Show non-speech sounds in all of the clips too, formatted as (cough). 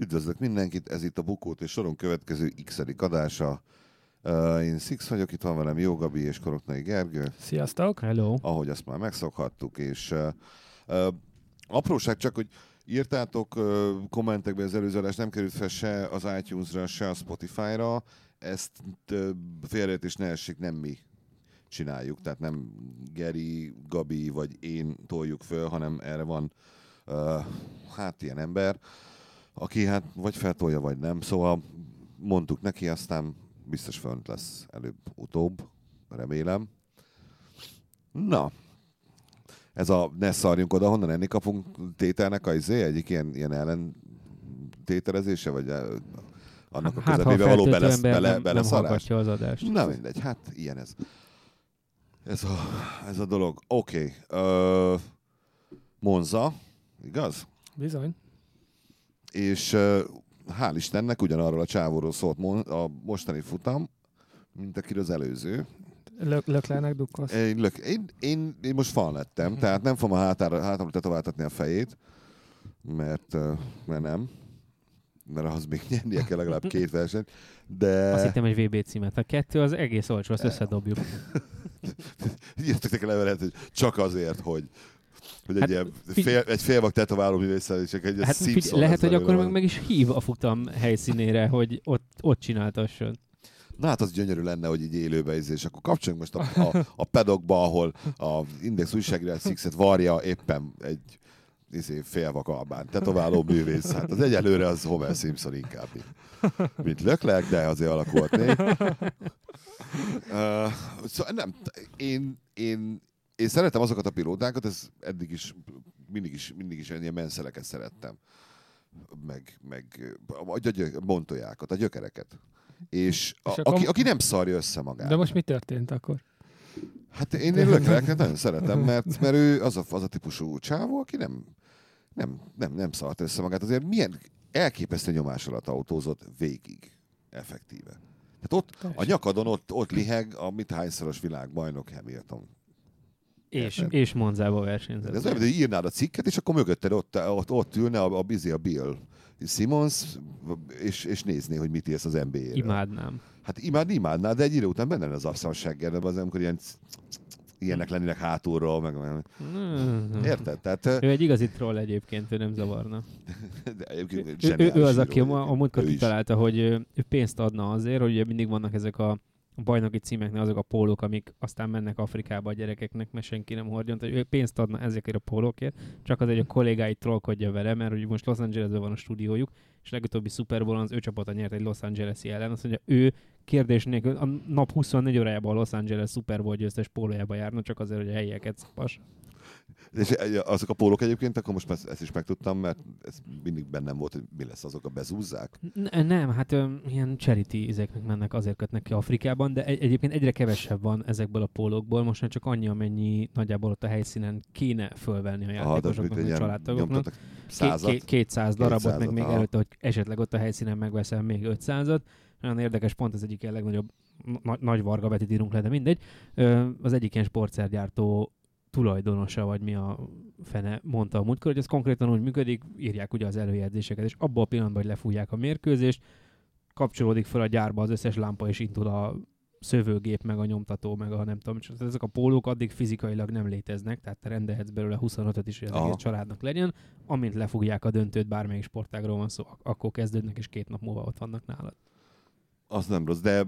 Üdvözlök mindenkit, ez itt a Bukót és Soron következő x adása. Uh, én Six vagyok, itt van velem Jó Gabi és Koroknai Gergő, Sziasztok! Hello. ahogy azt már megszokhattuk, és uh, uh, apróság csak, hogy írtátok uh, kommentekbe az előző adás, nem került fel se az iTunes-ra, se a Spotify-ra, ezt uh, félreértés ne essék, nem mi csináljuk, tehát nem Geri, Gabi vagy én toljuk föl, hanem erre van uh, hát ilyen ember, aki hát vagy feltolja, vagy nem. Szóval mondtuk neki, aztán biztos fönt lesz előbb-utóbb, remélem. Na, ez a ne szarjunk oda, honnan enni kapunk tételnek a izé, egyik ilyen, ilyen ellen tételezése, vagy annak a Hát, közepébe való feltöltő bele, ember bele, nem, nem az adást. Na mindegy, hát ilyen ez. Ez a, ez a dolog. Oké. Okay. Monza, igaz? Bizony. És hál' Istennek ugyanarról a csávóról szólt a mostani futam, mint akiről az előző. Lök, löklernek dukkolsz. Én, lök, én, én, én most fan lettem, tehát nem fogom a hátára, hátamra tetováltatni a fejét, mert, mert nem. Mert ahhoz még (laughs) nyernie kell legalább két versenyt. De Azt hittem egy VB címet. A kettő az egész olcsó, azt összedobjuk. (laughs) írtak neki levelet, hogy csak azért, hogy hogy egy, Hát, ilyen fi- fél, egy félvak tetováló művésszel, és csak egy Hát figyelj, lehet, hogy akkor meg, meg is hív a futam helyszínére, hogy ott, ott csináltasson. Na hát az gyönyörű lenne, hogy így élőbe izé, és akkor kapcsoljunk most a, a, a pedokba, ahol a Index újságírás Sixet varja éppen egy izé, félvak albán tetováló művész. Hát az egyelőre az Homer Simpson inkább, mint, mint Leclerc, de azért alakult még. (laughs) Uh, szóval nem, én, én, én szeretem azokat a pilótákat, ez eddig is, mindig is, mindig is ilyen menszeleket szerettem. Meg, meg a, gyö- a bontolyákat, a gyökereket. És, a, És akkor- aki, aki nem szarja össze magát. De most mi történt akkor? Hát én, én Leclerc nagyon szeretem, mert, mert ő az a, az a típusú csávó, aki nem, nem, nem, nem szart össze magát. Azért milyen elképesztő nyomás alatt autózott végig, effektíve. Hát ott a nyakadon ott, ott liheg a mit hányszoros világbajnok Hamilton. És, Érted? és Monzába versenyzett. ez olyan, hogy írnád a cikket, és akkor mögötted ott, ott, ott ülne a, a a Bill Simmons, és, és nézné, hogy mit írsz az NBA-ről. Imádnám. Hát imád, imádnád, de egy idő után benne az arszonsággerben, az amikor ilyen ilyenek lennének hátulról, meg, Mm. érted? Tehát, Ő egy igazi troll egyébként, ő nem zavarna. de egyébként Ő, ő, ő az, aki a, a múltkor kitalálta, hogy ő pénzt adna azért, hogy ugye mindig vannak ezek a a bajnoki címeknél azok a pólók, amik aztán mennek Afrikába a gyerekeknek, mert senki nem hordjon. Tehát ő pénzt adna ezekért a pólókért, csak azért, hogy a kollégái trollkodja vele, mert hogy most Los Angelesben van a stúdiójuk, és legutóbbi Super Bowl az ő csapata nyert egy Los Angeles-i ellen. Azt mondja, ő kérdés nélkül a nap 24 órájában a Los Angeles Super Bowl győztes pólójába járna, csak azért, hogy a helyieket szapas. És azok a pólók egyébként, akkor most már ezt is megtudtam, mert ez mindig bennem volt, hogy mi lesz azok a bezúzzák. N- nem, hát ö, ilyen charity izeknek mennek, azért kötnek ki Afrikában, de egy- egyébként egyre kevesebb van ezekből a pólókból, most már csak annyi, amennyi nagyjából ott a helyszínen kéne fölvenni a játékosoknak, a családtagoknak. százat. ké- 200 darabot, meg Kétszázat, még aha. előtte, hogy esetleg ott a helyszínen megveszel még 500-at. Nagyon érdekes, pont az egyik ilyen legnagyobb na- nagy Varga Betit írunk le, de mindegy. Ö, az egyik ilyen sportszergyártó tulajdonosa, vagy mi a fene mondta a múltkor, hogy ez konkrétan úgy működik, írják ugye az előjegyzéseket, és abban a pillanatban, hogy lefújják a mérkőzést, kapcsolódik fel a gyárba az összes lámpa, és indul a szövőgép, meg a nyomtató, meg a nem tudom, ezek a pólók addig fizikailag nem léteznek, tehát te rendelhetsz belőle 25-öt is, hogy az Aha. egész családnak legyen. Amint lefogják a döntőt, bármelyik sportágról van szó, ak- akkor kezdődnek, és két nap múlva ott vannak nálad. Az nem rossz, de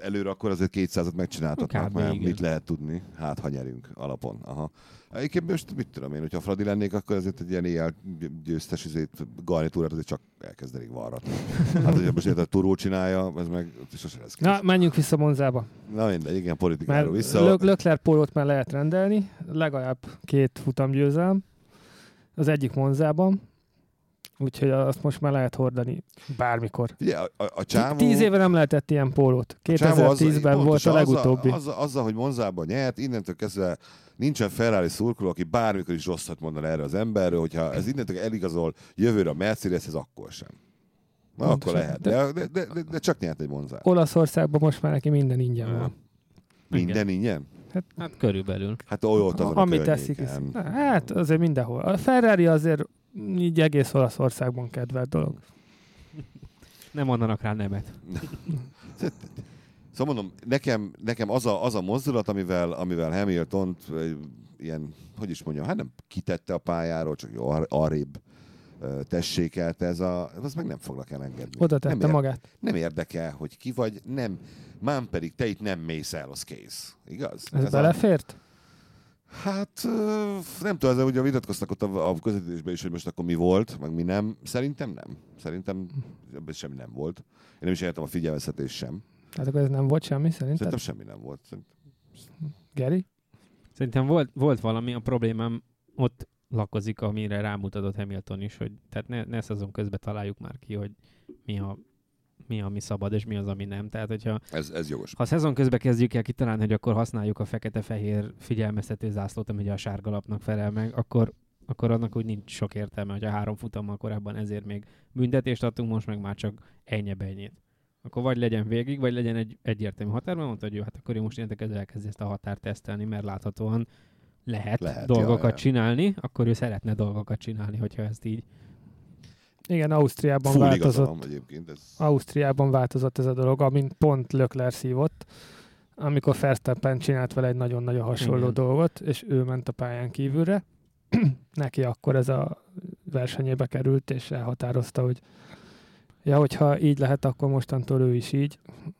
előre akkor azért 200-at megcsináltatnak, mert igen. mit lehet tudni, hát ha nyerünk alapon. Aha. Egyébként most mit tudom én, hogyha Fradi lennék, akkor azért egy ilyen éjjel győztes izét, garnitúrát azért csak elkezdenék varratni. (laughs) hát, hogyha most érted, a turó csinálja, ez meg sose lesz Na, menjünk vissza Monzába. Na mindegy, igen, politikáról vissza. Lö- Lökler pólót már lehet rendelni, legalább két futamgyőzelm. Az egyik Monzában, úgyhogy azt most már lehet hordani bármikor. Ugye, a, a, a csávó... Tíz éve nem lehetett ilyen pólót. a csávó azzal- 2010-ben volt pontosan a legutóbbi. Azzal, azzal, azzal, hogy Monzában nyert, innentől kezdve nincsen Ferrari szurkoló, aki bármikor is rosszat mondan erre az emberről, hogyha ez innentől eligazol jövőre a Mercedeshez, akkor sem. Na, akkor Pontosan. lehet. De, de, de, de, de csak nyert egy Monzát. Olaszországban most már neki minden ingyen van. Minden ingyen? Hát körülbelül. Hát olyat azon a Amit teszik. Hát azért mindenhol. A Ferrari azért így egész Olaszországban kedvelt dolog. (laughs) Nem mondanak rá nemet. (laughs) Szóval mondom, nekem, nekem az, a, az a mozdulat, amivel, amivel hamilton ilyen, hogy is mondjam, hát nem kitette a pályáról, csak jó, arrébb tessékelt ez a, az meg nem foglak elengedni. Oda tette nem ér, magát. Nem érdekel, hogy ki vagy, nem. Mám pedig te itt nem mész el, az kész. Igaz? Ez, ez belefért? A... Hát nem tudom, ugye vitatkoztak ott a, a közvetítésben is, hogy most akkor mi volt, meg mi nem. Szerintem nem. Szerintem ebben semmi nem volt. Én nem is értem a figyelmeztetés sem. Tehát akkor ez nem volt semmi, szerinted? Szerintem semmi nem volt. Szerintem... Geri? Szerintem volt, volt valami, a problémám ott lakozik, amire rámutatott Hamilton is, hogy tehát ne, ne szezon közben találjuk már ki, hogy mi a mi, ami szabad, és mi az, ami nem. Tehát, hogyha ez, ez jogos. Ha a szezon közben kezdjük el kitalálni, hogy akkor használjuk a fekete-fehér figyelmeztető zászlót, ami a sárga lapnak felel meg, akkor, akkor annak úgy nincs sok értelme, hogy a három futammal korábban ezért még büntetést adtunk, most meg már csak ennyi ennyit. Akkor vagy legyen végig, vagy legyen egy egyértelmű határ, mert mondta, hogy jó, hát akkor én most innentől elkezdi ezt a határt tesztelni, mert láthatóan lehet, lehet dolgokat ja, ja. csinálni, akkor ő szeretne dolgokat csinálni, hogyha ezt így igen, Ausztriában Full változott. Egyébként ez... Ausztriában változott ez a dolog, amint pont Lökler szívott, amikor Verstappen csinált vele egy nagyon-nagyon hasonló Igen. dolgot, és ő ment a pályán kívülre. (clears throat) Neki akkor ez a versenyébe került, és elhatározta, hogy ja, hogyha így lehet, akkor mostantól ő is így,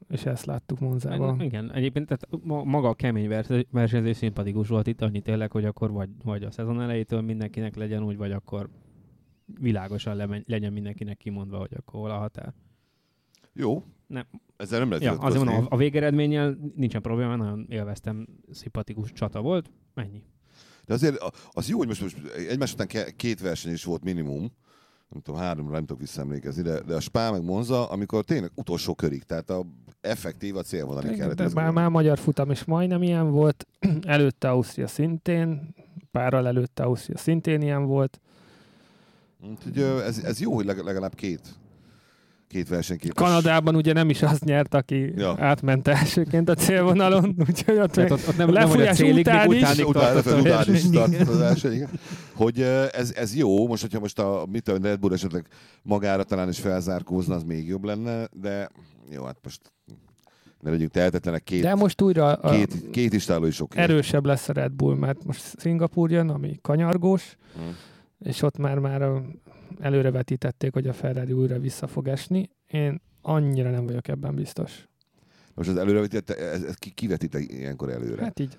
és ezt láttuk Monzában. Igen, egyébként tehát maga a kemény versenyzés szimpatikus volt itt, annyi tényleg, hogy akkor vagy, vagy a szezon elejétől mindenkinek legyen úgy, vagy akkor világosan le, legyen mindenkinek kimondva, hogy akkor hol a határ. Jó. Nem. Ezzel nem lehet ja, azért mondom, a végeredménnyel nincsen probléma, nagyon élveztem, szimpatikus csata volt, ennyi. De azért az jó, hogy most, most egymás után két verseny is volt minimum, nem tudom, háromra nem tudok visszaemlékezni, de, de a Spá meg Monza, amikor tényleg utolsó körig, tehát a effektív a célvonali kellett. Már, már magyar futam is majdnem ilyen volt, (clears throat) előtte Ausztria szintén, párral előtte Ausztria szintén ilyen volt, Úgyhogy ez, ez jó, hogy legalább két két versenyképes. Kanadában ugye nem is az nyert, aki ja. átment elsőként a célvonalon, (laughs) úgyhogy ott, ott, ott nem, lefújás nem, után is. Utánig után, után is tartott a verseny, Hogy ez, ez jó, most hogyha most a mit a Red Bull esetleg magára talán is felzárkózna, az még jobb lenne, de jó, hát most ne legyünk tehetetlenek, két, De most újra a két, két is oké. Erősebb lesz a Red Bull, mert most Szingapúr jön, ami kanyargós, hmm és ott már már előrevetítették, hogy a Ferrari újra vissza fog esni. Én annyira nem vagyok ebben biztos. Most az előrevetítette, ez, ez ki, vetít ilyenkor előre? Hát így.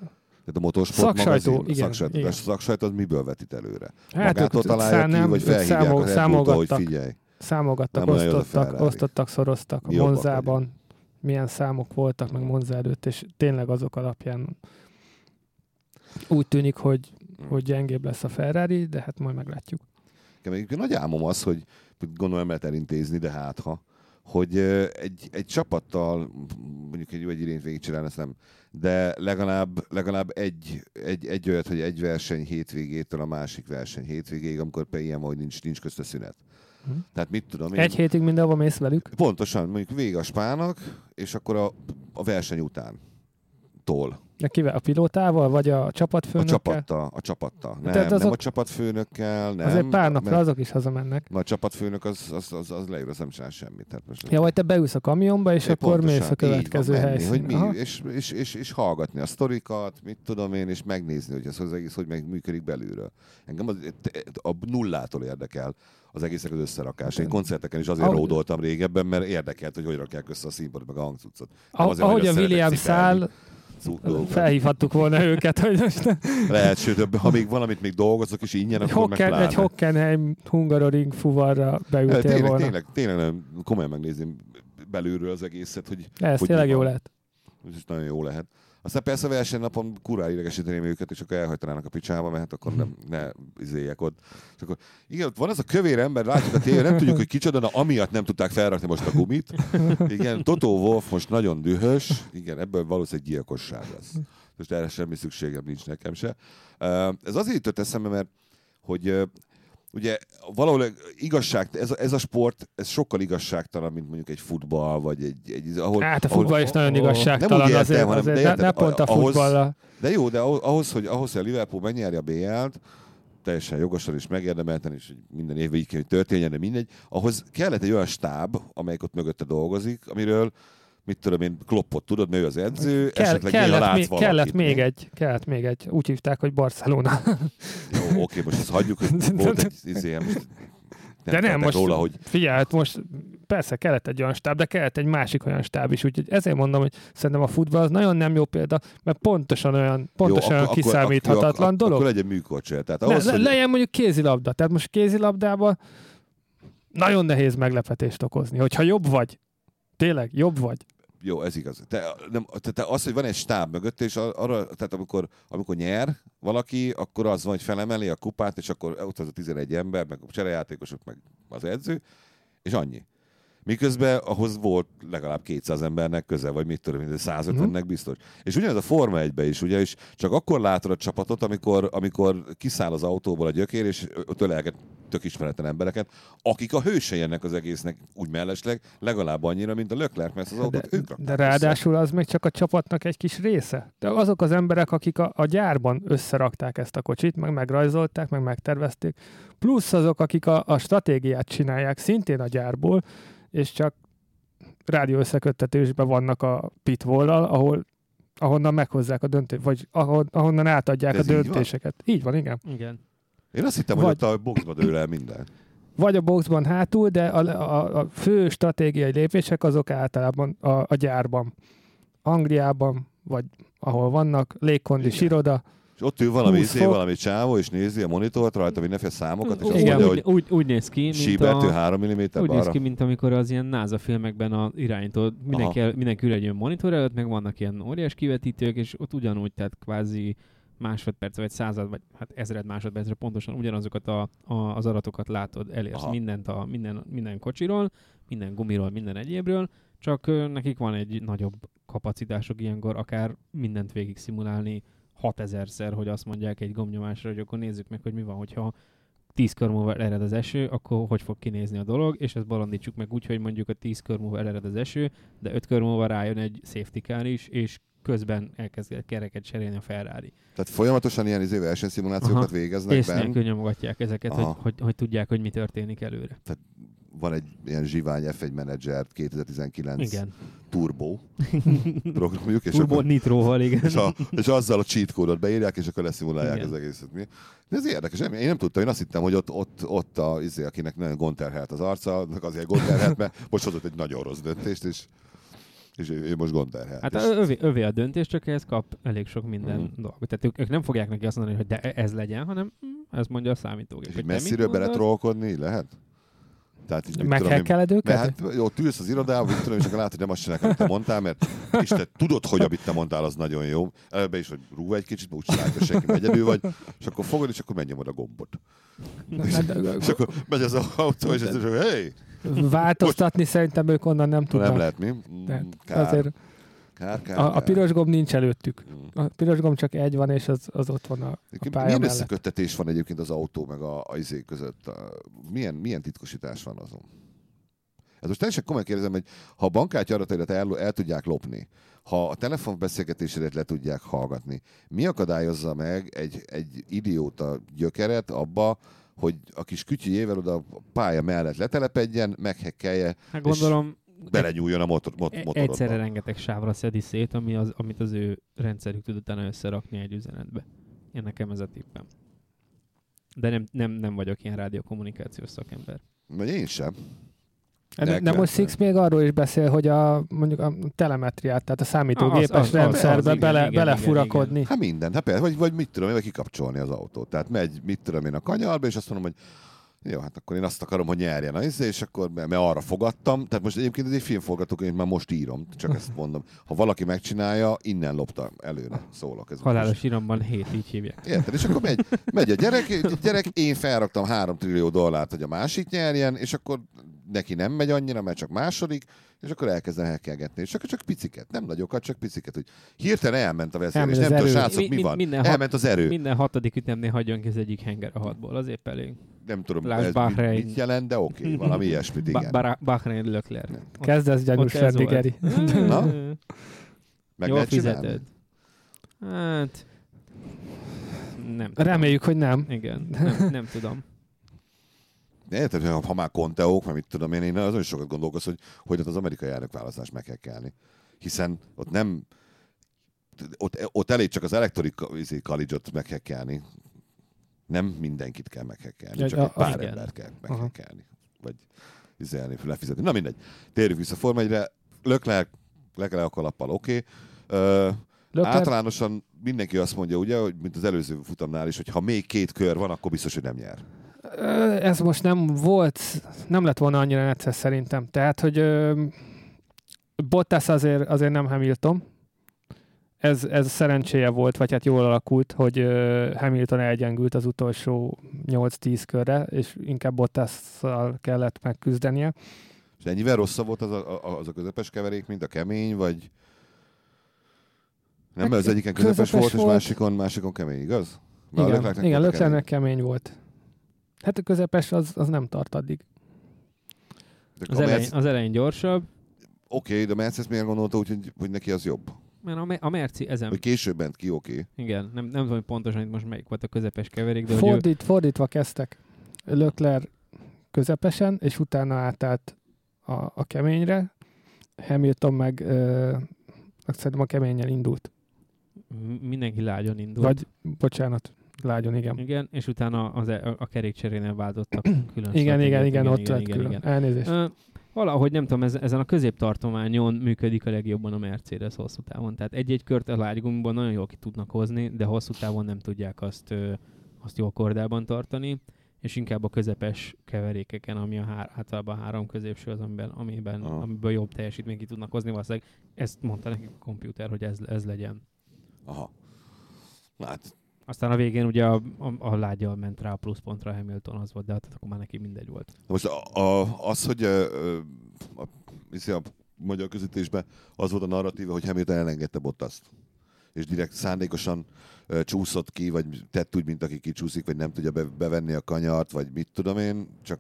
Tehát a motorsport szaksajtó, magazin, igen, szaksajtó, igen. A szaksajtó az miből vetít előre? Hát Magától találja ki, nem, vagy felhívják számol, a számolgattak, hogy figyelj. Számolgattak, nem osztottak, osztottak, szoroztak a Monzában. Milyen számok voltak meg Monza előtt, és tényleg azok alapján úgy tűnik, hogy hogy gyengébb lesz a Ferrari, de hát majd meglátjuk. Nekem nagy álmom az, hogy gondolom lehet elintézni, de hát ha, hogy egy, egy csapattal, mondjuk egy, egy irényt végigcsinálni, ezt nem, de legalább, legalább egy, egy, egy olyat, hogy egy verseny hétvégétől a másik verseny hétvégéig, amikor például ilyen, hogy nincs, nincs közte szünet. Hm. Tehát mit tudom én... Egy hétig mindenhova mész velük? Pontosan, mondjuk vége a spának, és akkor a, a verseny után tól de kivel? A pilótával, vagy a csapatfőnökkel? A csapattal, a csapattal. Nem, Tehát azok... nem a csapatfőnökkel, nem. Azért pár napra mert... azok is hazamennek. Na, a csapatfőnök az, az, az, az leül, az nem csinál semmit. Tehát most ja, vagy te beülsz a kamionba, és é, akkor mész a következő helyszínre. Hogy mi, és, és, és, és, hallgatni a sztorikat, mit tudom én, és megnézni, hogy ez az egész hogy meg működik belülről. Engem az, a nullától érdekel az egészek az összerakás. Én koncerteken is azért ah, ródoltam régebben, mert érdekelt, hogy hogy rakják össze a színpadot, meg a hangcuccot. Ahogy a William száll, Felhívhattuk volna őket, hogy most... Lehet, sőt, ha még valamit még dolgozok, és ingyen, egy akkor Hocken, Egy Hockenheim Hungaroring fuvarra beültél tényleg, volna. Tényleg, tényleg nem, komolyan megnézni belülről az egészet, hogy... Ez hogy tényleg jó lehet. Ez nagyon jó lehet. Aztán persze a versenynapon kurá idegesíteném őket, és akkor elhajtanának a picsába, mert hát akkor nem, ne izéljek ott. És akkor, igen, ott van ez a kövér ember, látjuk a tévén, nem tudjuk, hogy kicsoda, de amiatt nem tudták felrakni most a gumit. Igen, Toto Wolf most nagyon dühös, igen, ebből valószínűleg gyilkosság lesz. Most erre semmi szükségem nincs nekem se. Ez azért jutott eszembe, mert hogy ugye valahol igazság, ez a, ez a sport, ez sokkal igazságtalan, mint mondjuk egy futball, vagy egy... egy ahol, hát a futball ahol, is nagyon igazságtalan, nem úgy értem, azért, hanem, azért de, érted, ne, ne pont a futballal. De jó, de ahhoz, hogy, ahhoz, hogy a Liverpool megnyerje a BL-t, teljesen jogosan és megérdemelten, és minden évben így kell, hogy történjen, de mindegy. Ahhoz kellett egy olyan stáb, amelyik ott mögötte dolgozik, amiről mit tudom én, kloppot, tudod, ő az edző, Kell, esetleg kellett, még, valakit, kellett még egy, kellett még egy, úgy hívták, hogy Barcelona. (laughs) Jó, oké, most ezt hagyjuk, hogy (laughs) volt egy izé, most nem de nem, most róla, hogy... figyelj, hát most persze kellett egy olyan stáb, de kellett egy másik olyan stáb is, úgyhogy ezért mondom, hogy szerintem a futball az nagyon nem jó példa, mert pontosan olyan, pontosan jó, olyan akkor, kiszámíthatatlan akkor, dolog. Akkor legyen műkorcsér. Tehát ahhoz, ne, hogy... Legyen mondjuk kézilabda. Tehát most kézilabdában nagyon nehéz meglepetést okozni. Hogyha jobb vagy, tényleg jobb vagy, jó, ez igaz. Te, nem, te, te az, hogy van egy stáb mögött, és arra, tehát amikor, amikor nyer valaki, akkor az van, hogy felemeli a kupát, és akkor ott az a 11 ember, meg a cserejátékosok, meg az edző, és annyi. Miközben ahhoz volt legalább 200 embernek köze, vagy mit tudom, 150-nek mhm. biztos. És ugyanez a Forma 1 is, és csak akkor látod a csapatot, amikor, amikor kiszáll az autóból a gyökér, és ölelget tök ismeretlen embereket, akik a hősei ennek az egésznek úgy mellesleg, legalább annyira, mint a Leclerc, mert az autót de, ők De ráadásul össze. az még csak a csapatnak egy kis része. De azok az emberek, akik a, a gyárban összerakták ezt a kocsit, meg megrajzolták, meg megtervezték, plusz azok, akik a, a stratégiát csinálják szintén a gyárból, és csak rádió összeköttetésben vannak a pitwall ahol ahonnan meghozzák a döntést, vagy ahon, ahonnan átadják a döntéseket. Így van? így van, igen. Igen. Én azt hittem, vagy, hogy ott a boxban dől el minden. Vagy a boxban hátul, de a, a, a fő stratégiai lépések azok általában a, a gyárban. Angliában, vagy ahol vannak, légkondis iroda, és ott ül valami, izé, valami csávó, és nézi a monitort rajta mindenféle számokat, és azt Igen, mondja, úgy, úgy, úgy néz ki, mint a... 3 mm Úgy néz ki, mint amikor az ilyen NASA filmekben a irányító, mindenki, mindenki ül egy olyan monitor előtt, meg vannak ilyen óriás kivetítők, és ott ugyanúgy, tehát kvázi másodperc, vagy század, vagy hát ezred másodpercre pontosan ugyanazokat a, a, az adatokat látod, elérsz Aha. mindent a, minden, minden kocsiról, minden gumiról, minden egyébről, csak nekik van egy nagyobb kapacitások ilyenkor, akár mindent végig szimulálni 6000-szer, hogy azt mondják egy gomnyomásra, hogy akkor nézzük meg, hogy mi van, hogyha 10 kör múlva ered az eső, akkor hogy fog kinézni a dolog, és ezt balandítsuk meg úgy, hogy mondjuk a 10 kör múlva ered az eső, de 5 kör múlva rájön egy safety car is, és közben elkezd kereket cserélni a Ferrari. Tehát folyamatosan ilyen izé versenyszimulációkat végeznek Ész nélkül nyomogatják ezeket, hogy, hogy, hogy, tudják, hogy mi történik előre. Tehát van egy ilyen zsivány F1 menedzser 2019 igen. Turbo programjuk. És Turbo akkor, Nitroval, igen. És, a, és azzal a cheat kódot beírják, és akkor leszimulálják igen. az egészet. Mi? De ez érdekes, én nem tudtam, én azt hittem, hogy ott, ott, ott a, izé, akinek nagyon gondterhelt az arca, azért gondterhelt, mert most hozott egy nagyon rossz döntést, és és ő, ő most gondterhelt. Hát és... övé, övé a döntés, csak ehhez kap elég sok minden mm. dolgot. Tehát ők, ők nem fogják neki azt mondani, hogy de ez legyen, hanem mm, ez mondja a számítógép. És messziről beletrolkodni lehet? Tehát így, Meghekkeled őket? Hát ott ülsz az irodában, mit tudom, és akkor látod, hogy nem azt csinálják, amit te mondtál, mert és te tudod, hogy amit te mondtál, az nagyon jó. Előbb is, hogy rúg egy kicsit, úgy csinálják, hogy senki egyedül vagy, és akkor fogod, és akkor megnyomod a gombot. És, és akkor megy az autó, és ez, hogy hey! Változtatni szerintem ők onnan nem tudnak. Nem lehet mi? Mm, kár. Azért Kár, kár, a, a piros gomb nincs előttük. Mm. A piros gomb csak egy van, és az, az ott van a, a pálya Milyen mellett. összeköttetés van egyébként az autó meg a, a izé között? A, milyen, milyen titkosítás van azon? Ez most teljesen komolyan kérdezem, hogy ha a bankkártya adataidat el, el tudják lopni, ha a telefonbeszélgetésedet le tudják hallgatni, mi akadályozza meg egy, egy idióta gyökeret abba, hogy a kis kütyüjével oda a pálya mellett letelepedjen, meghekkelje. Hát gondolom, belenyúljon a motor, mot- e- motorodba. Egyszerre rengeteg sávra szedi szét, ami az, amit az ő rendszerük tud utána összerakni egy üzenetbe. Én nekem ez a tippem. De nem, nem, nem vagyok ilyen rádiókommunikációs szakember. Vagy én sem. De, de most Six még arról is beszél, hogy a, mondjuk a telemetriát, tehát a számítógépes az, az, rendszerbe az, az, bele, igen, belefurakodni. Igen, igen. Hát minden, hát persze, vagy, vagy mit tudom én, vagy kikapcsolni az autót. Tehát megy, mit tudom én a kanyarba, és azt mondom, hogy jó, hát akkor én azt akarom, hogy nyerjen a izé, és akkor, mert arra fogadtam. Tehát most egyébként ez egy filmforgatókönyv, már most írom, csak ezt mondom. Ha valaki megcsinálja, innen lopta előre, szólok. Ez Halálos iramban hét, így hívják. Érted? És akkor megy, megy a gyerek, gyerek, én felraktam három trillió dollárt, hogy a másik nyerjen, és akkor neki nem megy annyira, mert csak második, és akkor elkezdem elkelgetni. És akkor csak piciket, nem nagyokat, csak piciket, hogy hirtelen elment a veszély, és nem tudom, srácok, mi, mi van? Minden elment az erő. Minden hatodik ütemnél hagyjon ki az egyik henger a hatból, azért elég. Nem tudom, ez mit, mit jelent, de oké, okay, valami ilyesmit, igen. Bahrein Lökler. Kezdesz gyanús lenni, Geri. Na? (laughs) Meg Jól fizeted. Hát, Nem tudom. Reméljük, hogy nem. Igen, nem, nem tudom. Érted, hogy ha már konteók, mert mit tudom én, én azon is sokat gondolkoz, hogy hogy az amerikai elnökválasztást meghekkelni. Hiszen ott nem, ott, ott elég csak az Electoral College-ot meghekkelni. Nem mindenkit kell meghekkelni, csak egy pár ember kell meghekkelni. Vagy üzelni, lefizetni. Na mindegy. Térjünk vissza Forma 1-re. Leclerc, Leclerc a kalappal, oké. Okay. Uh, Általánosan mindenki azt mondja, ugye, hogy mint az előző futamnál is, hogy ha még két kör van, akkor biztos, hogy nem nyer. Ez most nem volt, nem lett volna annyira necces szerintem. Tehát, hogy uh, Bottas azért, azért nem Hamilton, ez, ez szerencséje volt, vagy hát jól alakult, hogy Hamilton elgyengült az utolsó 8-10 körre, és inkább Bottasszal kellett megküzdenie. És ennyivel rosszabb volt az a, az a közepes keverék, mint a kemény, vagy... Nem, mert az egyiken közepes, közepes volt, volt, és másikon, másikon kemény, igaz? Mert igen, igen Leclercnek kemény. kemény volt. Hát a közepes az, az nem tart addig. az, elején, az elején gyorsabb. Oké, okay, de Mercedes miért gondolta úgy, hogy, hogy neki az jobb? Mert a, a Merci ezen... Hogy később ment ki, oké. Okay. Igen, nem, nem tudom pontosan, hogy most melyik volt a közepes keverék, de Fordít, ő... Fordítva kezdtek. Lökler közepesen, és utána átállt a, a keményre. Hamilton meg ö, szerintem a keményen indult. Mindenki lágyon indult. Vagy, bocsánat, lágyon, igen. Igen, és utána az, e- a, a kerékcserénél váltottak (clears throat) külön. igen, igen, igen, igen, ott igen, lett igen, külön. Igen. Elnézést. Uh, valahogy nem tudom, ez, ezen a középtartományon működik a legjobban a Mercedes hosszú távon. Tehát egy-egy kört a lágygumiban nagyon jól ki tudnak hozni, de hosszú távon nem tudják azt, ö, azt jól kordában tartani, és inkább a közepes keverékeken, ami a hár, általában a három középső az, amiben, amiben ah. amiből jobb teljesítményt ki tudnak hozni, valószínűleg ezt mondta nekik a komputer, hogy ez, ez legyen. Aha. Hát aztán a végén ugye a, a, a lágyal ment rá a pluszpontra Hamilton az volt, de hát akkor már neki mindegy volt. Most a, a, az, hogy a, a, a, a magyar közítésben az volt a narratíva, hogy Hamilton elengedte Bottaszt. És direkt szándékosan uh, csúszott ki, vagy tett úgy, mint aki kicsúszik, vagy nem tudja be, bevenni a kanyart, vagy mit tudom én, csak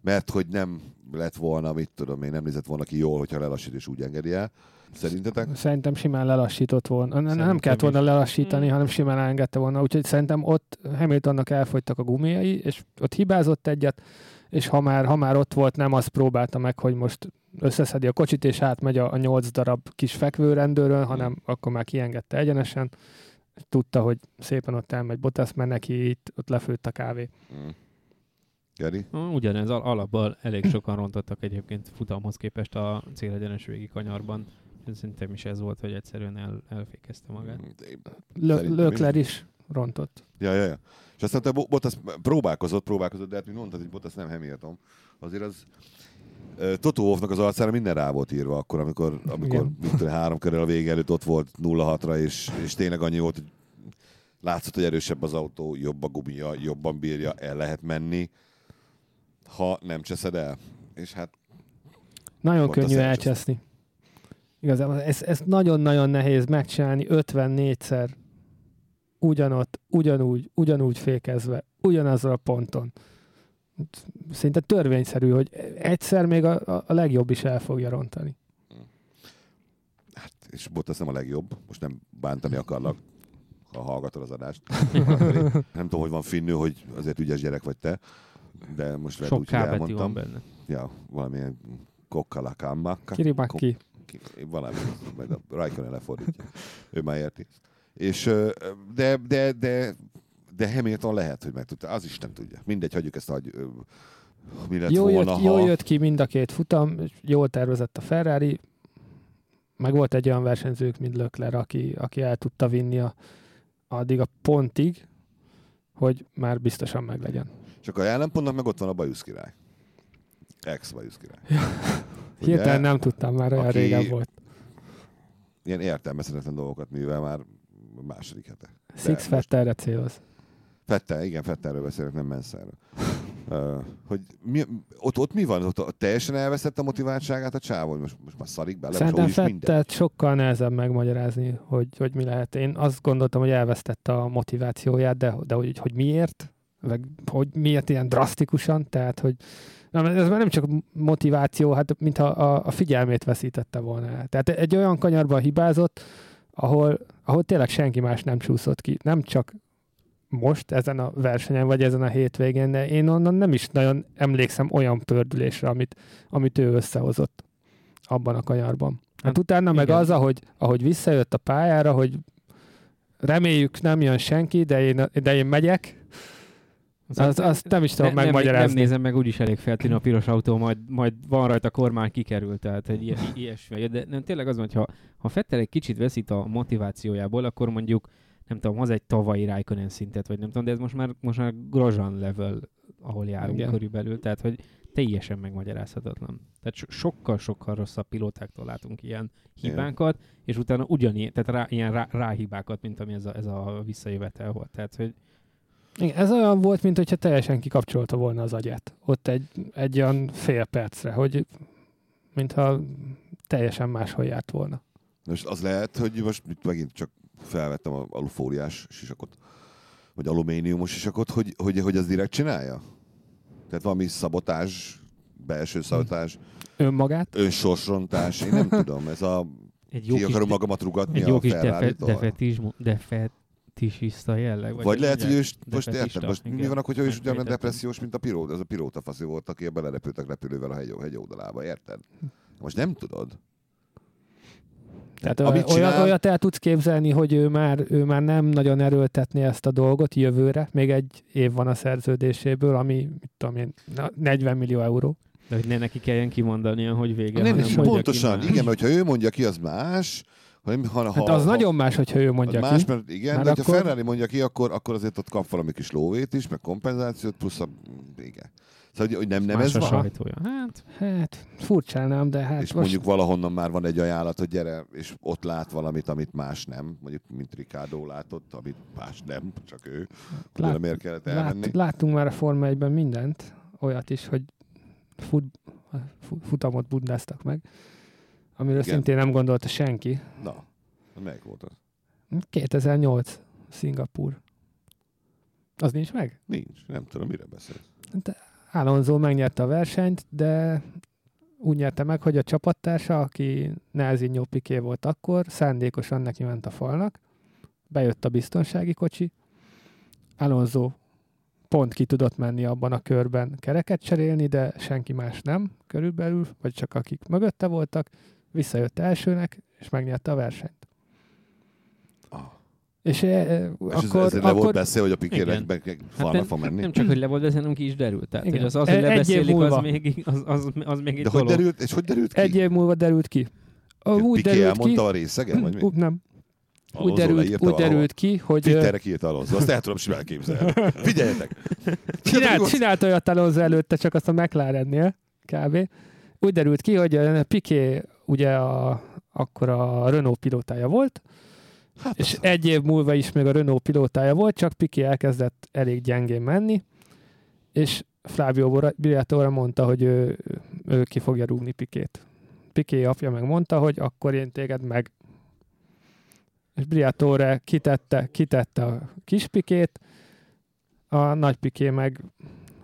mert hogy nem lett volna, mit tudom én, nem nézett volna ki jól, hogyha lelassít és úgy engedi el. Szerintetek? Szerintem simán lelassított volna. Szerintem nem kellett volna lelassítani, hmm. hanem simán elengedte volna. Úgyhogy szerintem ott Hamiltonnak elfogytak a gumiai, és ott hibázott egyet, és ha már, ha már ott volt, nem azt próbálta meg, hogy most összeszedi a kocsit, és átmegy a, a nyolc darab kis fekvőrendőről, hmm. hanem akkor már kiengedte egyenesen. Tudta, hogy szépen ott elmegy Bottas, mert neki itt ott lefőtt a kávé. Hmm. Geri? Ugyanez alapból elég sokan rontottak egyébként futamhoz képest a célegyenes végi kanyarban. Szerintem is ez volt, hogy egyszerűen el, elfékezte magát. Lökler is rontott. Ja, ja, ja. És aztán te Bottas próbálkozott, próbálkozott, de hát mi mondtad, hogy Bottas nem Hamilton. Azért az Toto Wolffnak az arcára minden rá volt írva akkor, amikor, amikor tudom, három körül a vége előtt ott volt 0-6-ra, és, és tényleg annyi volt, hogy látszott, hogy erősebb az autó, jobb a gumia, jobban bírja, el lehet menni, ha nem cseszed el. És hát nagyon könnyű elcseszni. Igazából ez, ez nagyon-nagyon nehéz megcsinálni 54-szer ugyanott, ugyanúgy, ugyanúgy fékezve, ugyanazzal a ponton. Szinte törvényszerű, hogy egyszer még a, a legjobb is el fogja rontani. Hát, és Bottas nem a legjobb, most nem bántani (laughs) akarlak, ha hallgatod az adást. (laughs) nem tudom, hogy van finnő, hogy azért ügyes gyerek vagy te, de most lehet úgy, hogy elmondtam. van benne. Ja, valamilyen kokkalakámmakka. Kiribaki valami, majd a Raikkonen lefordítja. Ő már érti. És, de, de, de, de Hamilton lehet, hogy megtudta. Az is nem tudja. Mindegy, hagyjuk ezt, hogy mi lett jó, volna, jött, ha... Jól jött ki mind a két futam, jól tervezett a Ferrari, meg volt egy olyan versenyzők, mint Lökler, aki, aki el tudta vinni a, addig a pontig, hogy már biztosan meglegyen. Csak a ellenpontnak meg ott van a bajusz király. Ex-bajusz király. (laughs) Hirtelen nem tudtam, már olyan régen volt. Ilyen értelmezhetetlen dolgokat művel már második hete. Six Fettelre céloz. Fettel, igen, Fettelről beszélek, nem Menszerről. Uh, hogy mi, ott, ott mi van? Ott teljesen elveszett a motiváltságát a csávó, most, most már szarik bele, Szerintem most Fettelt sokkal nehezebb megmagyarázni, hogy, hogy mi lehet. Én azt gondoltam, hogy elvesztette a motivációját, de, de hogy, hogy miért, meg hogy miért ilyen drasztikusan, tehát hogy Na, ez már nem csak motiváció, hát mintha a, a figyelmét veszítette volna el. Tehát egy olyan kanyarban hibázott, ahol, ahol tényleg senki más nem csúszott ki. Nem csak most ezen a versenyen, vagy ezen a hétvégén, de én onnan nem is nagyon emlékszem olyan pördülésre, amit, amit ő összehozott abban a kanyarban. Hát, hát utána igen. meg az, ahogy, ahogy visszajött a pályára, hogy reméljük nem jön senki, de én, de én megyek, az, azt nem is tudom ne, megmagyarázni. Nem, nem nézem meg, úgyis elég feltűnő a piros autó, majd, majd van rajta kormány kikerül, tehát egy ilyen, ilyesmi. De nem, tényleg az van, hogy ha, ha Fettel egy kicsit veszít a motivációjából, akkor mondjuk nem tudom, az egy tavalyi Raikkonen szintet, vagy nem tudom, de ez most már, most már Grozan level, ahol járunk Igen. körülbelül, tehát hogy teljesen megmagyarázhatatlan. Tehát so- sokkal-sokkal rosszabb pilótáktól látunk ilyen hibákat, Igen. és utána ugyanilyen, tehát rá, ilyen rá, ráhibákat, mint ami ez a, ez a visszajövetel volt. Tehát, hogy igen, ez olyan volt, mint hogyha teljesen kikapcsolta volna az agyát. Ott egy, egy olyan fél percre, hogy mintha teljesen máshol járt volna. Most az lehet, hogy most itt megint csak felvettem a alufóliás sisakot, vagy alumíniumos sisakot, hogy, hogy, hogy az direkt csinálja? Tehát valami szabotás, belső szabotás. Önmagát? Önsorsrontás, én nem (laughs) tudom, ez a egy jó ki akarom magamat rugatni egy jó kis defe, defetizmu, defet, depresista jelleg. Vagy, vagy lehet, hogy ő is, most érted, most igen. mi van, hogy ő is ugyanolyan depressziós, mint a pilóta, az a pilóta faszi volt, aki belerepültek repülővel a hegy, hegy oldalába, érted? Most nem tudod. Tehát Amit csinál... olyat, olyat el tudsz képzelni, hogy ő már, ő már nem nagyon erőltetné ezt a dolgot jövőre, még egy év van a szerződéséből, ami, mit tudom én, 40 millió euró. De hogy ne neki kelljen kimondania, hogy vége. Nem, nem pontosan, igen, mert hogyha ő mondja ki, az más, hanem, ha, hát ha, az ha, nagyon más, hogyha ő mondja más, ki. Mert igen, de akkor... ha Ferrari mondja ki, akkor, akkor azért ott kap valami kis lóvét is, meg kompenzációt, plusz a... Igen. Szóval, hogy nem, nem ez van. Sajtója. Hát, hát furcsálnám, de hát És most... mondjuk valahonnan már van egy ajánlat, hogy gyere, és ott lát valamit, amit más nem. Mondjuk, mint Ricardo látott, amit más nem, csak ő. Lát, miért kellett elmenni. Lát, láttunk már a Forma 1 mindent, olyat is, hogy fut, futamot bundáztak meg amiről Igen. szintén nem gondolta senki. Na, melyik volt az? 2008, Szingapur. Az nincs meg? Nincs, nem tudom, mire beszélsz. De Alonso megnyerte a versenyt, de úgy nyerte meg, hogy a csapattársa, aki Nelzinho Piqué volt akkor, szándékosan neki ment a falnak, bejött a biztonsági kocsi, Alonso pont ki tudott menni abban a körben kereket cserélni, de senki más nem körülbelül, vagy csak akik mögötte voltak, visszajött elsőnek, és megnyerte a versenyt. Ah. És, e, és akkor, ez, ez akkor... le volt beszél, hogy a pikérek falnak hát fog menni? Nem csak, hogy le volt beszél, hanem ki is derült. Tehát, hogy az, az, hogy lebeszélik, az még, az, az, az még egy De hogy derült, és hogy derült ki? Egy év múlva derült ki. Úgy Piqué derült elmondta ki, a részegen? Vagy mi? Nem. Úgy derült, úgy derült ki, hogy... Twitterre kiírta Alonso, azt el tudom simán képzelni. (laughs) Figyeljetek! Csinált, csinált olyat Alonso előtte, csak azt a McLarennél, kb. Úgy derült ki, hogy Piqué ugye a, akkor a Renault pilótája volt, hát és az... egy év múlva is még a Renault pilótája volt, csak Piqué elkezdett elég gyengén menni, és Flavio Briatore mondta, hogy ő, ő ki fogja rúgni Pikét. Piqué apja meg mondta, hogy akkor én téged meg. És Briatore kitette, kitette a kis Pikét, a nagy Piké meg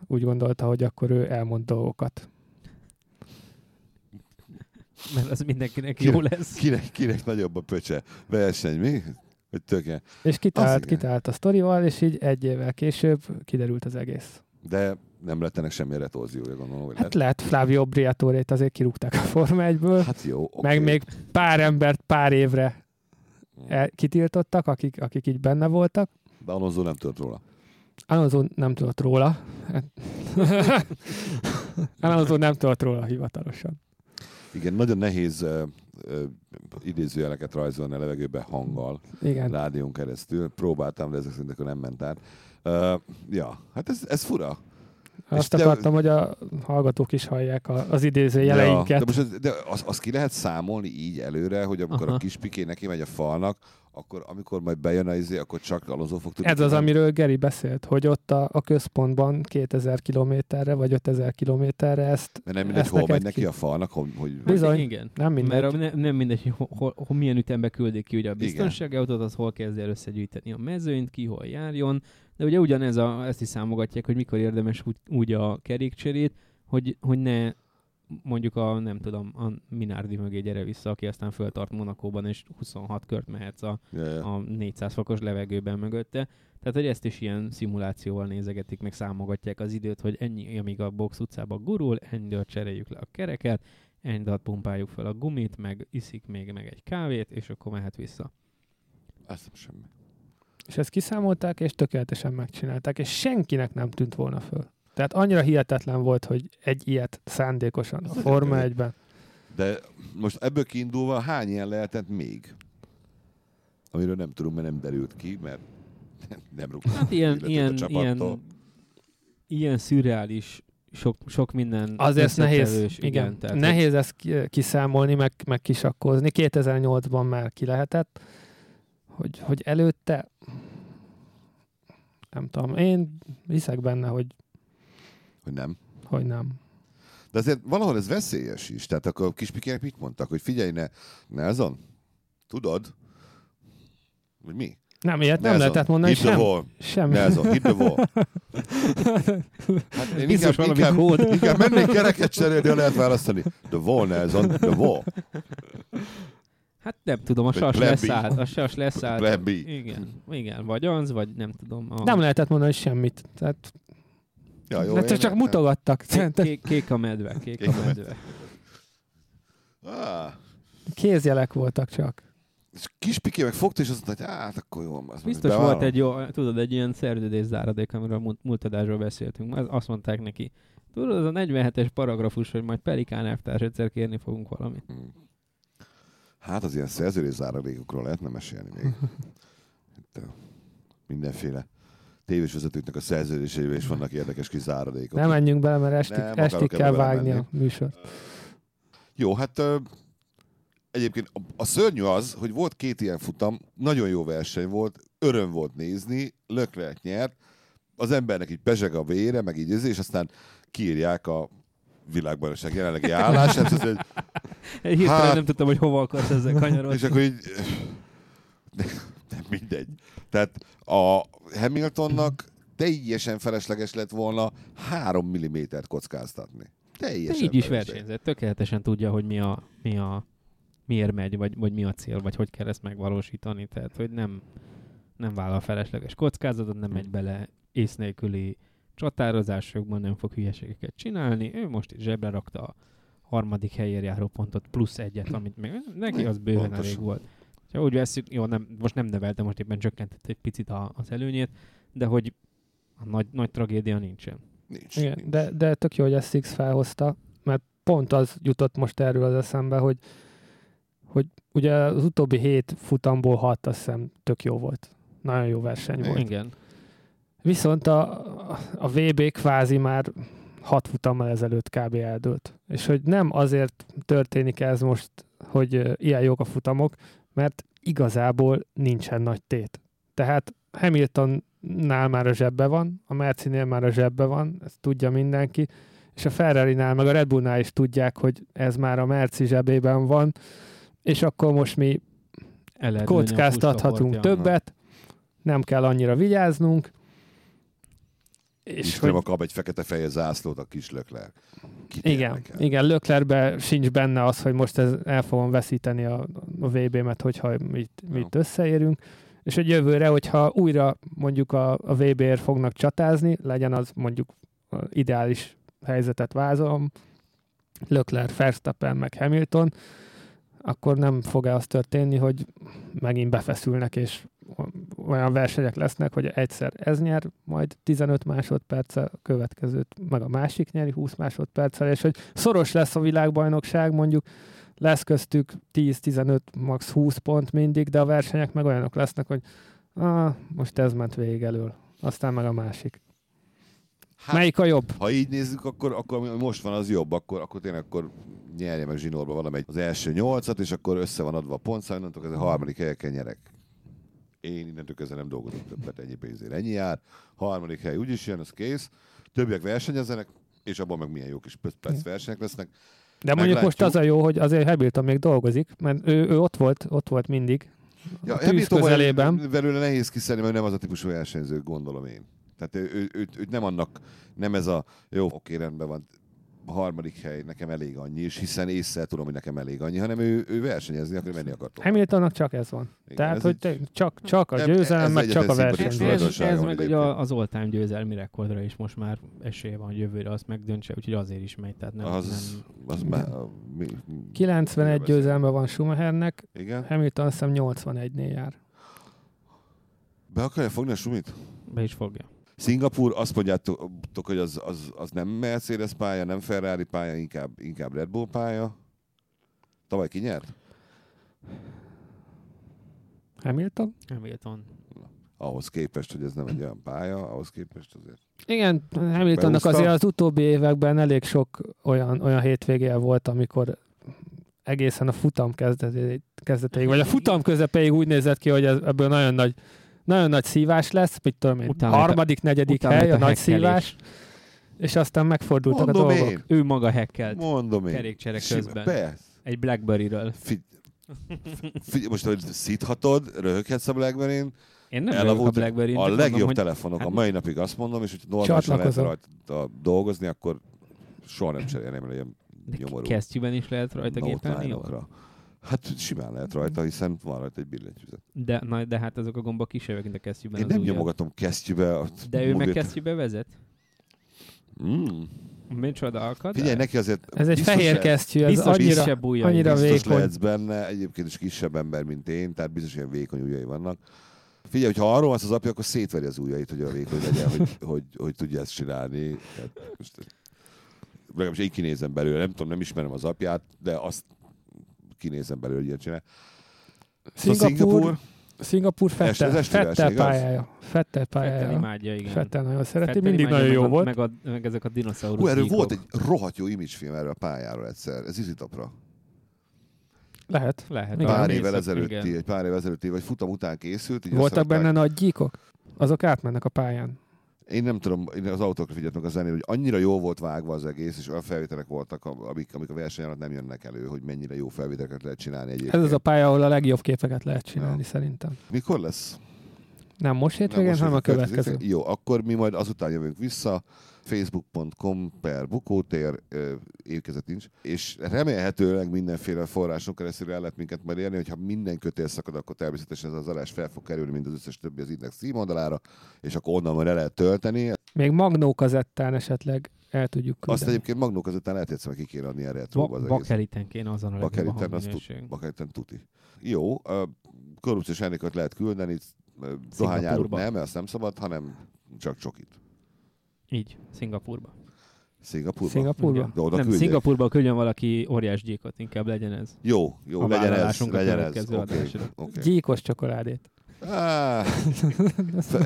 úgy gondolta, hogy akkor ő elmond dolgokat mert az mindenkinek kinek, jó lesz. Kinek, kinek nagyobb a pöcse verseny, mi? Hogy töke. És kitált, kitált a sztorival, és így egy évvel később kiderült az egész. De nem lett ennek semmi retorziója, gondolom. Hogy hát lehet Flavio Briatorét azért kirúgták a Forma 1-ből. Hát jó, okay. Meg még pár embert pár évre el, kitiltottak, akik, akik így benne voltak. De Alonso nem tudott róla. Alonso nem tudott róla. (laughs) Alonso nem tudott róla hivatalosan. Igen, nagyon nehéz uh, uh, idézőjeleket rajzolni a levegőbe hanggal, Igen. rádión keresztül. Próbáltam, de ezek szerint nem ment át. Uh, ja, hát ez, ez fura. Azt és akartam, de, hogy a hallgatók is hallják az idéző jeleinket. Ja, de most az, de az, az ki lehet számolni így előre, hogy amikor Aha. a kis piké neki megy a falnak, akkor amikor majd bejön a izé, akkor csak Alonso fog tudni. Ez az, amiről Geri beszélt, hogy ott a, a központban 2000 kilométerre vagy 5000 kilométerre ezt Mert nem mindegy, hol megy neki ki. a falnak, hogy... hogy... Bizony, igen. nem mindegy. Mert ne, nem mindegy, hogy hol, hol, hol, milyen ütembe küldik ki ugye a biztonsági autót, az hol kezdi el összegyűjteni a mezőnyt, ki hol járjon, de ugye ugyanez a, ezt is számogatják, hogy mikor érdemes úgy, úgy a kerékcserét, hogy, hogy ne mondjuk a, nem tudom, a Minardi mögé gyere vissza, aki aztán föltart Monakóban, és 26 kört mehetsz a, yeah, a 400 fokos levegőben mögötte. Tehát, hogy ezt is ilyen szimulációval nézegetik, meg számogatják az időt, hogy ennyi, amíg a box utcába gurul, ennyi cseréljük le a kereket, ennyi pumpáljuk fel a gumit, meg iszik még meg egy kávét, és akkor mehet vissza. Azt semmi. És ezt kiszámolták, és tökéletesen megcsinálták, és senkinek nem tűnt volna föl. Tehát annyira hihetetlen volt, hogy egy ilyet szándékosan a Forma 1-ben. De most ebből kiindulva hány ilyen lehetett még? Amiről nem tudom, mert nem derült ki, mert nem rúgtam. Hát ilyen, ilyen, ilyen, ilyen szürreális sok, sok minden Azért nehéz, igen, igen tehát nehéz ezt kiszámolni, meg, meg kisakkozni. 2008-ban már ki lehetett, hogy, hogy előtte nem tudom, én hiszek benne, hogy hogy nem. Hogy nem. De azért valahol ez veszélyes is. Tehát akkor a kispikének mit mondtak? Hogy figyelj, ne, Nelson, tudod? Hogy mi? Nem, ilyet Nelson, nem lehetett mondani sem. Sem. Nelson, hit the wall. Hát én inkább, inkább, inkább mennék kereket cserélni, ha lehet választani. The wall, Nelson, the wall. Hát nem tudom, a sas leszállt. A sas leszállt. Plan B. Igen, igen, vagy az, vagy nem tudom. A... Nem lehetett mondani semmit. Tehát Ja, jó, hát csak mutogattak. Kék, kék, kék a medve, kék, kék a medve. Ah. Kézjelek voltak csak. És kis Piké meg fogta, és azt mondta, hogy hát akkor jó. Az Biztos volt egy jó, tudod, egy ilyen szerződés záradék, amiről a múlt adásról beszéltünk. Azt mondták neki, tudod, az a 47-es paragrafus, hogy majd Pelikán elvtárs egyszer kérni fogunk valamit. Hmm. Hát az ilyen szerződés záradékokról lehetne mesélni még. Itt, mindenféle tévésvezetőknek a szerződéseivel is vannak érdekes kis záradékok. Nem menjünk bele, mert estig, Nem, estig kell vágni menni. a műsort. Jó, hát egyébként a, a szörnyű az, hogy volt két ilyen futam, nagyon jó verseny volt, öröm volt nézni, Löklet nyert, az embernek így pezseg a vére, meg így és aztán kiírják a világbajnokság jelenlegi állását. Ez egy, egy hát, nem tudtam, hogy hova akarsz ezzel kanyarodni. És akkor így... Nem, mindegy. Tehát a Hamiltonnak teljesen felesleges lett volna 3 mm-t kockáztatni. Teljesen így is versenyzett. Tökéletesen tudja, hogy mi a, mi a miért megy, vagy, vagy mi a cél, vagy hogy kell ezt megvalósítani. Tehát, hogy nem, nem vállal felesleges kockázatot, nem megy bele ész nélküli csatározásokban, nem fog hülyeségeket csinálni. Ő most is zsebre rakta a harmadik helyért járó pontot plusz egyet, amit még neki az bőven Pontos. elég volt. Ha úgy veszük, jó, nem, most nem növelte, most éppen csökkentett egy picit a, az előnyét, de hogy a nagy, nagy tragédia nincsen. Nincs, Igen, nincs. De, de tök jó, hogy ezt Six felhozta, mert pont az jutott most erről az eszembe, hogy, hogy ugye az utóbbi hét futamból hat, azt hiszem tök jó volt. Nagyon jó verseny volt. Igen. Viszont a, a VB kvázi már hat futammal ezelőtt kb. eldőlt. És hogy nem azért történik ez most, hogy ilyen jók a futamok, mert igazából nincsen nagy tét. Tehát Hamiltonnál már a zsebbe van, a Mercinél már a zsebbe van, ezt tudja mindenki, és a Ferrari-nál, meg a Red Bullnál is tudják, hogy ez már a Merci zsebében van, és akkor most mi kockáztathatunk többet, nem kell annyira vigyáznunk, és hogy... nem kap egy fekete feje zászlót a kis Lökler. Igen, igen, Löklerbe sincs benne az, hogy most ez, el fogom veszíteni a, a VB-met, hogyha mit, mit összeérünk. És hogy jövőre, hogyha újra mondjuk a, a VB-ért fognak csatázni, legyen az mondjuk ideális helyzetet vázolom, Lökler, Verstappen, meg Hamilton, akkor nem fog-e az történni, hogy megint befeszülnek, és olyan versenyek lesznek, hogy egyszer ez nyer, majd 15 másodperccel, a következőt meg a másik nyeri 20 másodperccel, és hogy szoros lesz a világbajnokság, mondjuk lesz köztük 10-15, max 20 pont mindig, de a versenyek meg olyanok lesznek, hogy ah, most ez ment végig elől, aztán meg a másik. Hát, Melyik a jobb? Ha így nézzük, akkor, akkor most van az jobb, akkor, akkor tényleg akkor nyerje meg zsinórba valamelyik az első nyolcat, és akkor össze van adva a pontszám, ez a harmadik helyeken nyerek én innentől kezdve nem dolgozom többet ennyi pénzért. Ennyi jár, harmadik hely úgyis jön, az kész. Többiek versenyezzenek, és abban meg milyen jó kis perc versenyek lesznek. De mondjuk most az a jó, hogy azért Hamilton még dolgozik, mert ő, ő ott volt, ott volt mindig. Ja, Hamilton közelében. belőle nehéz kiszedni, mert nem az a típusú versenyző, gondolom én. Tehát ő, ő, ő, ő, nem annak, nem ez a, jó, oké, rendben van, harmadik hely nekem elég annyi, és hiszen észre tudom, hogy nekem elég annyi, hanem ő, ő versenyezni akar, menni akar. Hamiltonnak csak ez van. Igen, Tehát, ez hogy egy, csak, csak a győzelem, meg csak a verseny. Ez, ez, meg ugye az all-time győzelmi rekordra is most már esélye van, hogy jövőre azt megdöntse, úgyhogy azért is megy. Tehát nem, az, nem... az me, mi, 91 győzelme van Schumachernek, Igen? Hamilton azt hiszem 81-nél jár. Be akarja fogni a Sumit? Be is fogja. Szingapur, azt mondjátok, hogy az, az, az nem Mercedes pálya, nem Ferrari pálya, inkább, inkább Red Bull pálya. Tavaly ki nyert? Hamilton? Hamilton. Ahhoz képest, hogy ez nem egy olyan pálya, ahhoz képest azért. Igen, Hamiltonnak Beúszta. azért az utóbbi években elég sok olyan, olyan hétvégéje volt, amikor egészen a futam kezdetéig, kezdetéig vagy a futam közepéig úgy nézett ki, hogy ez, ebből nagyon nagy nagyon nagy szívás lesz, mit tudom én, utána harmadik, negyedik hely, a, a nagy szívás, és aztán megfordultak Mondom a dolgok. Én. Ő maga hekkelt. Mondom én. Kerékcsere közben. Be. Egy Blackberry-ről. Fi- fi- most, hogy szíthatod, röhöghetsz a Blackberry-n, én nem Elavult, a blackberry A legjobb mondom, telefonok, hát... a mai napig azt mondom, és hogyha normálisan lehet rajta dolgozni, akkor soha nem cserélném el ilyen nyomorú. Kesztyűben is lehet rajta gépelni? Hát simán lehet rajta, hiszen van rajta egy billentyűzet. De, na, de hát azok a gombok kisebbek, mint a kesztyűben. Én nem ujjad. nyomogatom kesztyűbe. A de ő meg kesztyűbe vezet? Mm. Micsoda alkat? Figyelj, neki azért... Ez egy fehér kesztyű, ez biztos annyira, ujjai. annyira biztos vékony. lehetsz benne, egyébként is kisebb ember, mint én, tehát biztos ilyen vékony ujjai vannak. Figyelj, ha arról van az apja, akkor szétveri az ujjait, hogy a vékony legyen, hogy, hogy, (laughs) hogy, hogy tudja ezt csinálni. Tehát most, legalábbis én kinézem belőle, nem tudom, nem ismerem az apját, de azt kinézem belőle, hogy ilyet csinál. Szingapur, Szingapur, Szingapur Fettel, Fettel pályája. Fettel pályája. Fettel imádja, igen. Fettel nagyon szereti, Fettel mindig nagyon jó volt. Meg, a, meg ezek a dinoszaurusz Hú, erről volt egy rohadt jó imagefilm erről a pályáról egyszer. Ez izitapra. Lehet. Lehet. Pár évvel ezelőtti, egy pár évvel ezelőtti, vagy futam után készült. Voltak benne nagy gyíkok? Azok átmennek a pályán én nem tudom, én az autókra figyeltem a zenét, hogy annyira jó volt vágva az egész, és olyan felvételek voltak, amik, amik a verseny alatt nem jönnek elő, hogy mennyire jó felvételeket lehet csinálni egyébként. Ez az a pálya, ahol a legjobb képeket lehet csinálni, ja. szerintem. Mikor lesz? Nem most hétvégén, hanem a következő. Jó, akkor mi majd azután jövünk vissza facebook.com per bukótér, érkezett nincs, és remélhetőleg mindenféle forrásunk keresztül el lehet minket majd érni, hogyha minden kötél szakad, akkor természetesen ez az adás fel fog kerülni, mint az összes többi az Index címoldalára, és akkor onnan majd le lehet tölteni. Még magnó kazettán esetleg el tudjuk küldeni. Azt egyébként magnó kazettán lehet egyszer ki kéne adni erre ba- az Bakeliten kéne azon a Bakeliten, az tu- bakeliten tuti. Jó, a korrupciós elnékot lehet küldeni, dohányárut nem, mert azt nem szabad, hanem csak csokit. Így, Szingapurba. Szingapurba? Szingapurba? De oda nem, küldjék. Szingapurba küldjön valaki óriás gyíkot, inkább legyen ez. Jó, jó, a legyen ez. Legyen ez. Okay, okay. Gyíkos csokoládét. Ah, (laughs)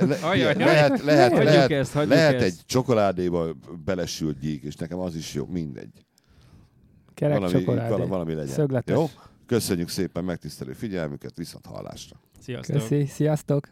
le, lehet, lehet, lehet, ezt, lehet egy csokoládéba belesült gyík, és nekem az is jó, mindegy. Kerek valami, csokoládé. Valami legyen. Szögletes. Jó? Köszönjük szépen megtisztelő figyelmüket, viszont hallásra. Sziasztok. Köszi, sziasztok.